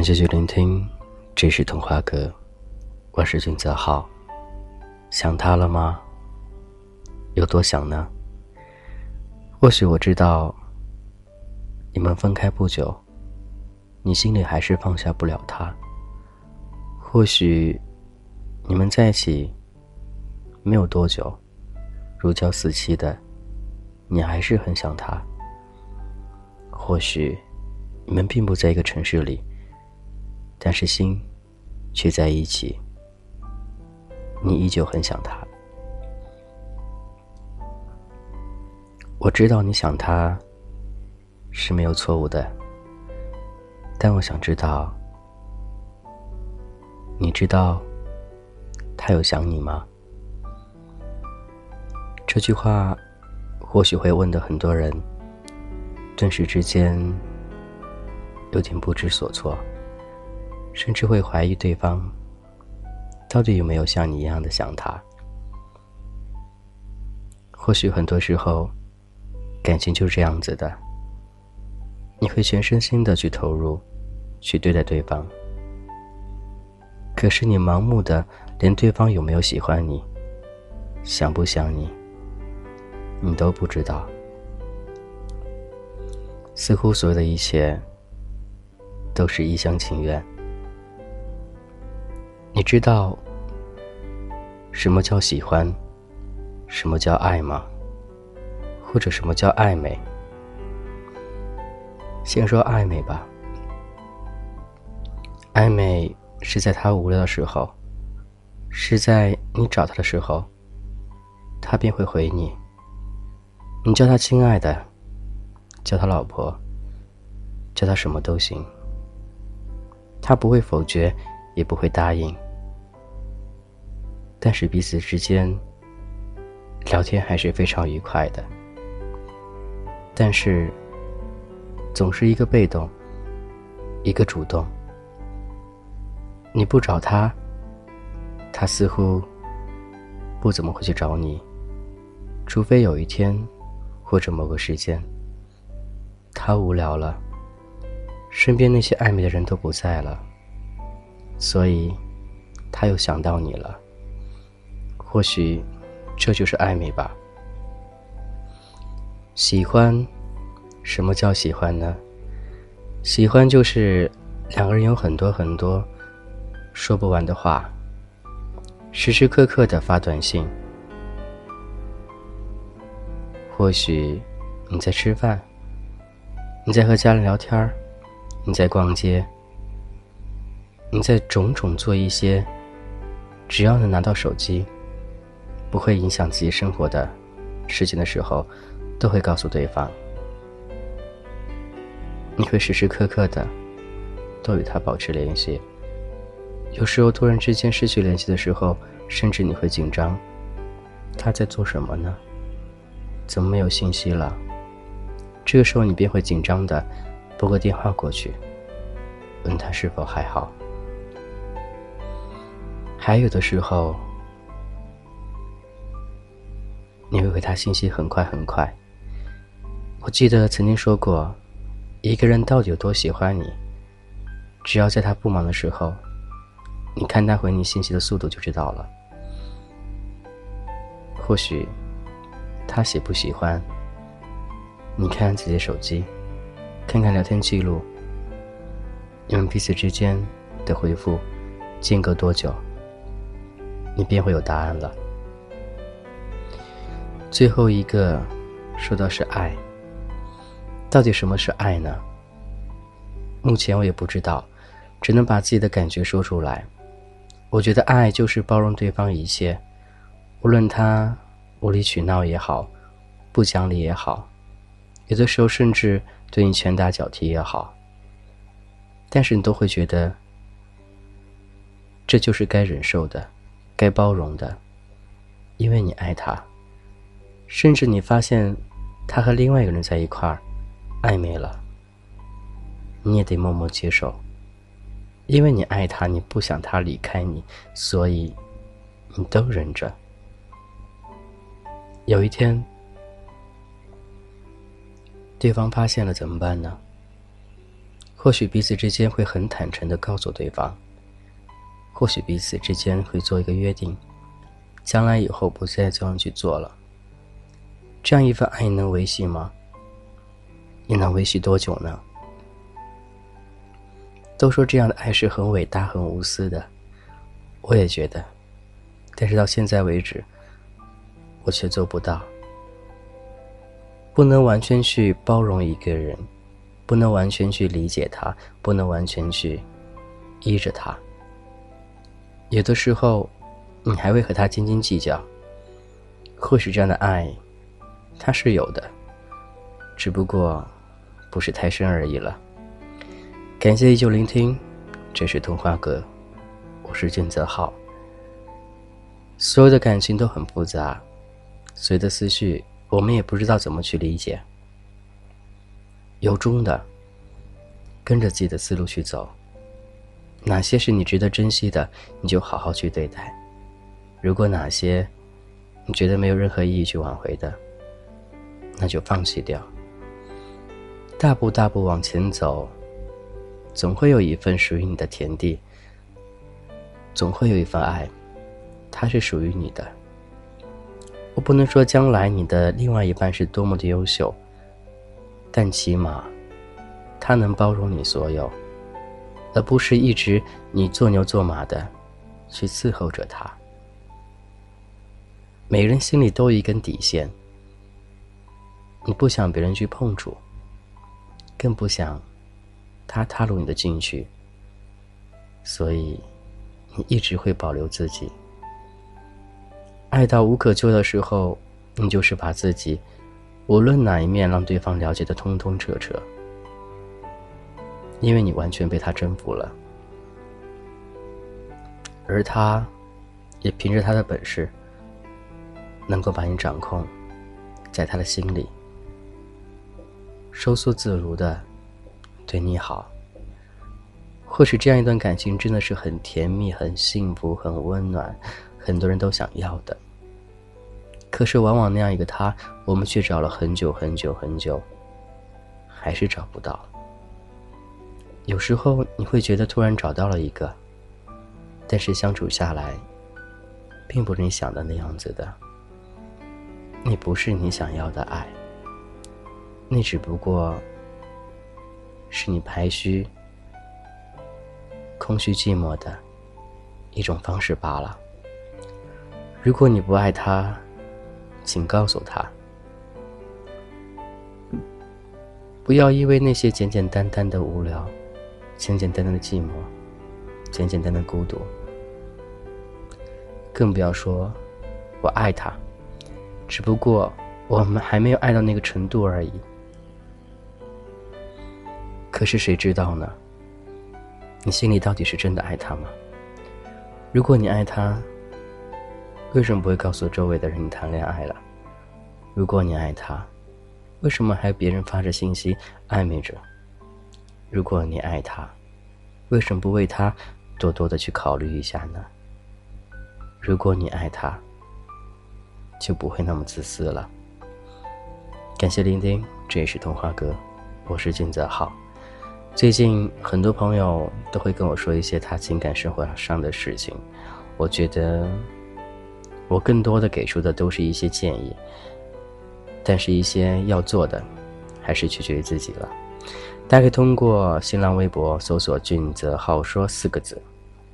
欢迎继续聆听，这是童话歌，我是君泽浩。想他了吗？有多想呢？或许我知道，你们分开不久，你心里还是放下不了他。或许你们在一起没有多久，如胶似漆的，你还是很想他。或许你们并不在一个城市里。但是心却在一起，你依旧很想他。我知道你想他是没有错误的，但我想知道，你知道他有想你吗？这句话或许会问的很多人，顿时之间有点不知所措。甚至会怀疑对方到底有没有像你一样的想他。或许很多时候，感情就是这样子的，你会全身心的去投入，去对待对方。可是你盲目的连对方有没有喜欢你，想不想你，你都不知道。似乎所有的一切都是一厢情愿。你知道什么叫喜欢，什么叫爱吗？或者什么叫暧昧？先说暧昧吧。暧昧是在他无聊的时候，是在你找他的时候，他便会回你。你叫他亲爱的，叫他老婆，叫他什么都行。他不会否决。也不会答应，但是彼此之间聊天还是非常愉快的。但是总是一个被动，一个主动。你不找他，他似乎不怎么会去找你，除非有一天或者某个时间，他无聊了，身边那些暧昧的人都不在了。所以，他又想到你了。或许，这就是暧昧吧。喜欢，什么叫喜欢呢？喜欢就是两个人有很多很多说不完的话，时时刻刻的发短信。或许你在吃饭，你在和家人聊天你在逛街。你在种种做一些，只要能拿到手机，不会影响自己生活的事情的时候，都会告诉对方。你会时时刻刻的都与他保持联系。有时候突然之间失去联系的时候，甚至你会紧张，他在做什么呢？怎么没有信息了？这个时候你便会紧张的拨个电话过去，问他是否还好。还有的时候，你会回他信息很快很快。我记得曾经说过，一个人到底有多喜欢你，只要在他不忙的时候，你看他回你信息的速度就知道了。或许他喜不喜欢，你看看自己的手机，看看聊天记录，你们彼此之间的回复间隔多久？你便会有答案了。最后一个说到是爱，到底什么是爱呢？目前我也不知道，只能把自己的感觉说出来。我觉得爱就是包容对方一切，无论他无理取闹也好，不讲理也好，有的时候甚至对你拳打脚踢也好，但是你都会觉得这就是该忍受的。该包容的，因为你爱他，甚至你发现他和另外一个人在一块儿暧昧了，你也得默默接受，因为你爱他，你不想他离开你，所以你都忍着。有一天，对方发现了怎么办呢？或许彼此之间会很坦诚的告诉对方，或许彼此之间会做一个约定，将来以后不再这样去做了。这样一份爱能维系吗？你能维系多久呢？都说这样的爱是很伟大、很无私的，我也觉得，但是到现在为止，我却做不到。不能完全去包容一个人。不能完全去理解他，不能完全去依着他。有的时候，你还会和他斤斤计较。或许这样的爱，他是有的，只不过不是太深而已了。感谢依旧聆听，这是童话阁，我是俊泽浩。所有的感情都很复杂，所有的思绪，我们也不知道怎么去理解。由衷的，跟着自己的思路去走。哪些是你值得珍惜的，你就好好去对待；如果哪些你觉得没有任何意义去挽回的，那就放弃掉。大步大步往前走，总会有一份属于你的田地，总会有一份爱，它是属于你的。我不能说将来你的另外一半是多么的优秀。但起码，他能包容你所有，而不是一直你做牛做马的去伺候着他。每人心里都有一根底线，你不想别人去碰触，更不想他踏入你的禁区，所以你一直会保留自己。爱到无可救的时候，你就是把自己。无论哪一面让对方了解的通通彻彻，因为你完全被他征服了，而他，也凭着他的本事，能够把你掌控，在他的心里，收缩自如的对你好。或许这样一段感情真的是很甜蜜、很幸福、很温暖，很多人都想要的。可是，往往那样一个他，我们却找了很久很久很久，还是找不到。有时候你会觉得突然找到了一个，但是相处下来，并不是你想的那样子的。那不是你想要的爱，那只不过是你排虚、空虚、寂寞的一种方式罢了。如果你不爱他，请告诉他，不要因为那些简简单单的无聊、简简单单的寂寞、简简单单的孤独，更不要说“我爱他”，只不过我们还没有爱到那个程度而已。可是谁知道呢？你心里到底是真的爱他吗？如果你爱他，为什么不会告诉周围的人你谈恋爱了？如果你爱他，为什么还别人发着信息暧昧着？如果你爱他，为什么不为他多多的去考虑一下呢？如果你爱他，就不会那么自私了。感谢聆听，这也是童话哥，我是金泽浩。最近很多朋友都会跟我说一些他情感生活上的事情，我觉得。我更多的给出的都是一些建议，但是一些要做的，还是取决于自己了。大家可以通过新浪微博搜索“俊泽浩说”四个字，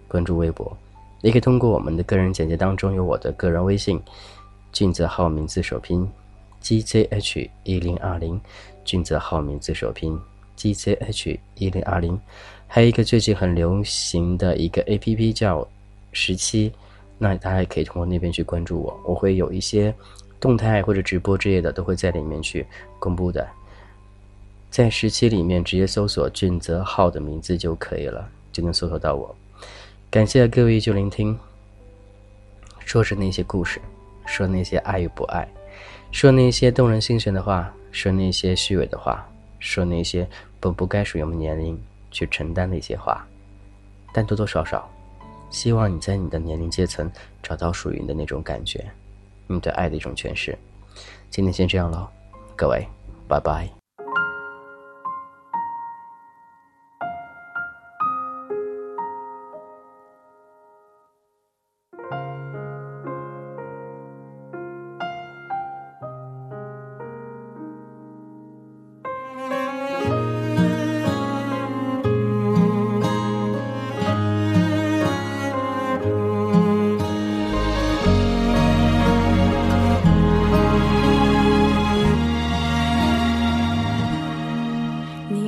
关注微博；也可以通过我们的个人简介当中有我的个人微信“俊泽浩名字首拼 G Z H 一零二零”，俊泽浩名字首拼 G Z H 一零二零，还有一个最近很流行的一个 A P P 叫十七。那大家也可以通过那边去关注我，我会有一些动态或者直播之类的，都会在里面去公布的。在十七里面直接搜索“俊泽浩”的名字就可以了，就能搜索到我。感谢各位依旧聆听，说着那些故事，说那些爱与不爱，说那些动人心弦的话，说那些虚伪的话，说那些本不该属于我们年龄去承担的一些话，但多多少少。希望你在你的年龄阶层找到属于你的那种感觉，你对爱的一种诠释。今天先这样喽，各位，拜拜。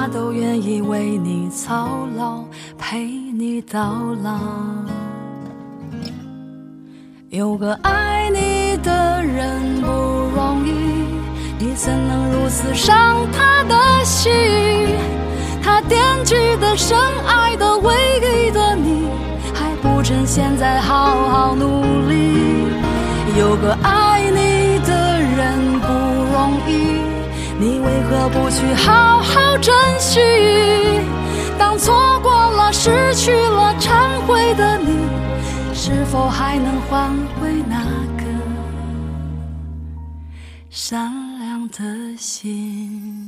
他都愿意为你操劳，陪你到老。有个爱你的人不容易，你怎能如此伤他的心？他惦记的、深爱的、唯一的你，还不趁现在好好努力。有个爱你的。人不，为何不去好好珍惜？当错过了、失去了、忏悔的你，是否还能换回那颗善良的心？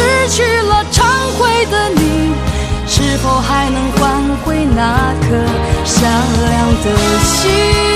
那颗善良的心？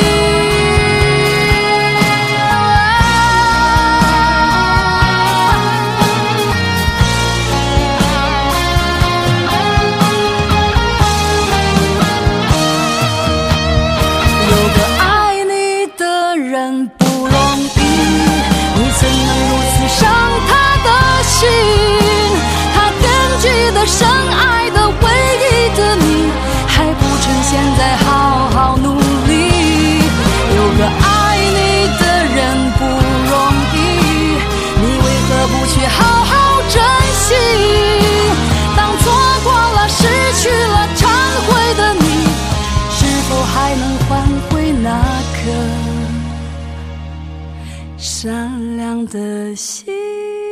善良的心。